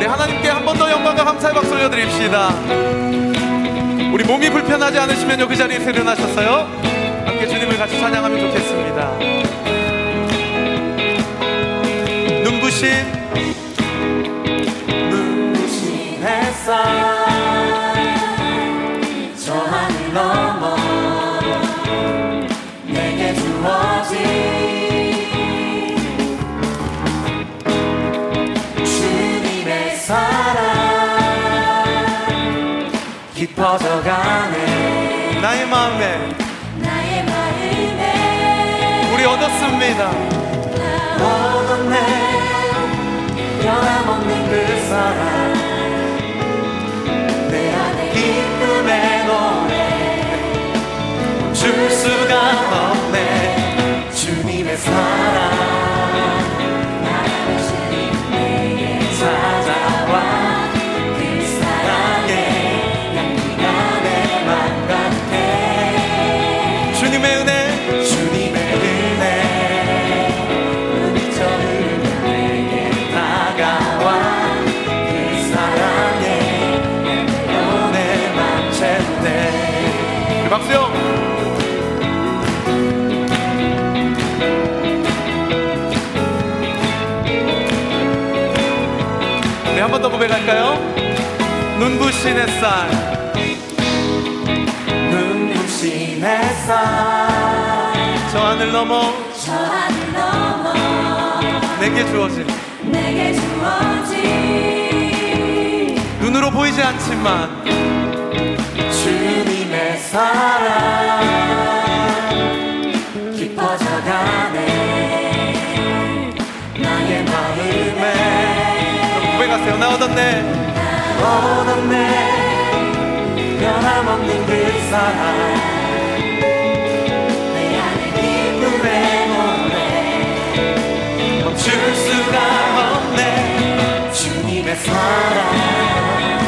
우리 하나님께 한 번 더 영광과 감사의 박수 올려드립시다. 우리 몸이 불편하지 않으시면요 그 자리에서 일어나셨어요. 함께 주님을 같이 찬양하면 좋겠습니다. 눈부신 깊어져가네. 나의 마음에 나의 마음에 우리 얻었습니다. 얻었네. 변함없는 그 사랑. 내 안에 기쁨의 노래. 줄 수가 없 고백할까요? 눈부신 햇살 눈부신 햇살 저 하늘 넘어. 저 하늘 넘어. 내게 주어진. 내게 주어진. 눈으로 보이지 않지만 주님의 사랑 얻었네. 얻었네. 변함없는 그 사랑. 멈출 수가 없네. 주님의 사랑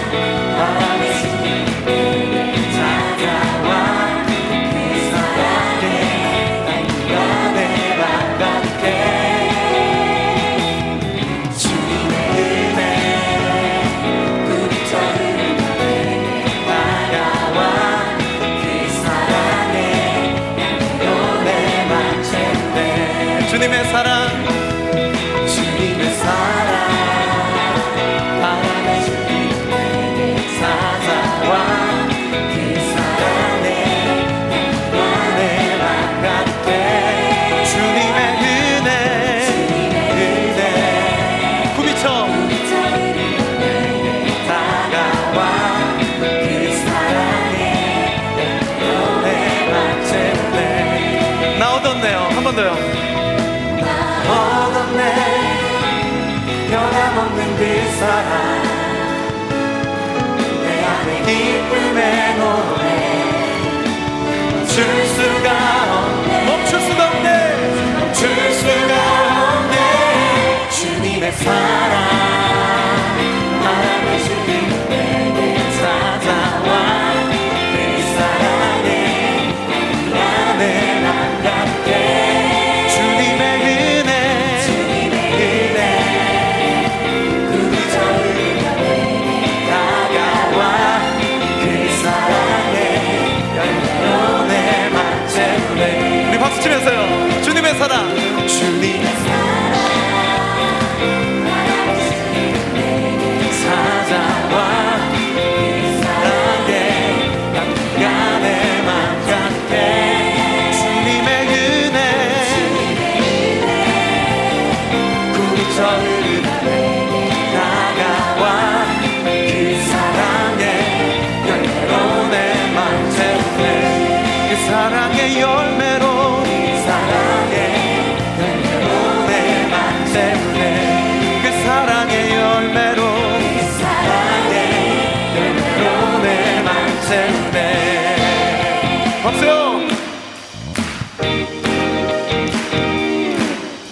만체네. 박수요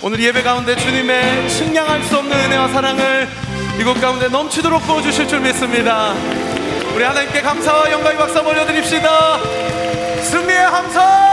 오늘 예배 가운데 주님의 측량할 수 없는 은혜와 사랑을 이곳 가운데 넘치도록 부어주실 줄 믿습니다. 우리 하나님께 감사와 영광의 박수 올려드립시다. 승리의 함성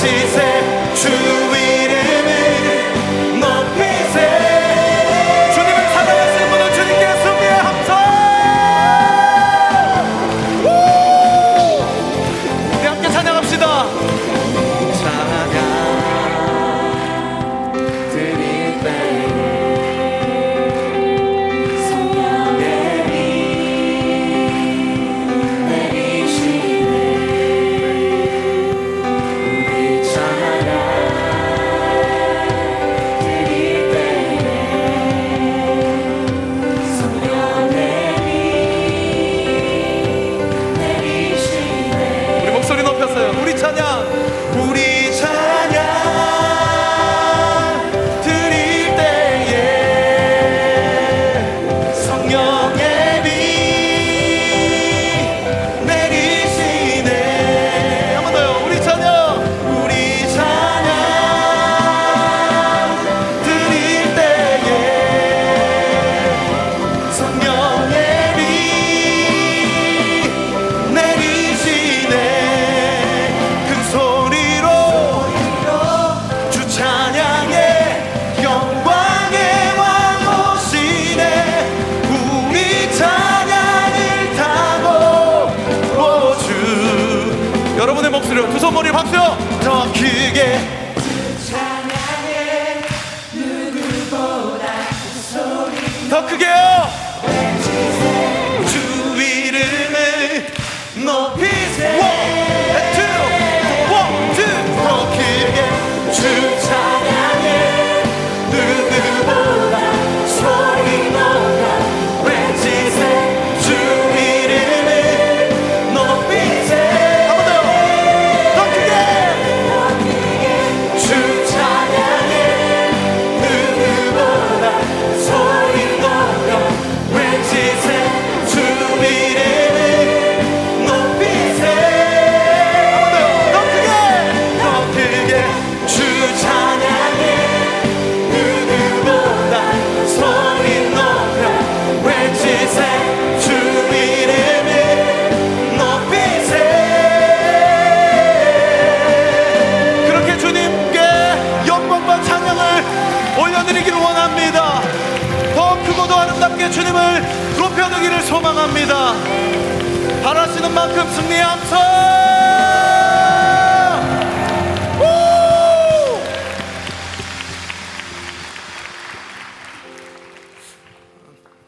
지세 주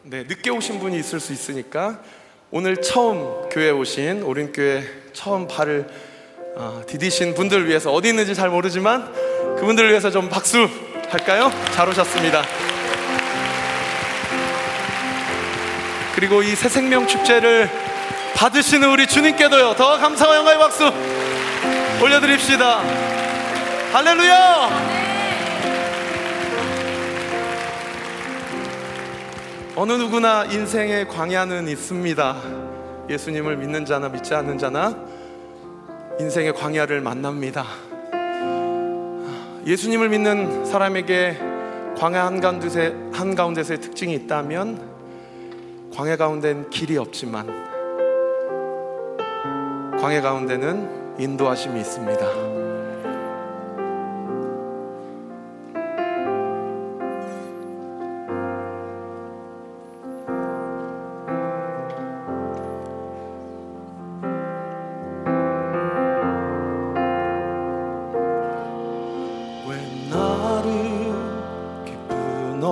네, 늦게 오신 분이 있을 수 있으니까 오늘 처음 교회 오신 오륜교회 처음 발을 어, 디디신 분들 위해서 어디 있는지 잘 모르지만 그분들을 위해서 좀 박수 할까요? 잘 오셨습니다. 그리고 이 새 생명 축제를 받으시는 우리 주님께도요 더 감사와 영광의 박수 올려드립시다. 할렐루야! 어느 누구나 인생의 광야는 있습니다. 예수님을 믿는 자나 믿지 않는 자나 인생의 광야를 만납니다. 예수님을 믿는 사람에게 광야 한가운데, 한가운데서의 특징이 있다면 광야 가운데는 길이 없지만 광야 가운데는 인도하심이 있습니다.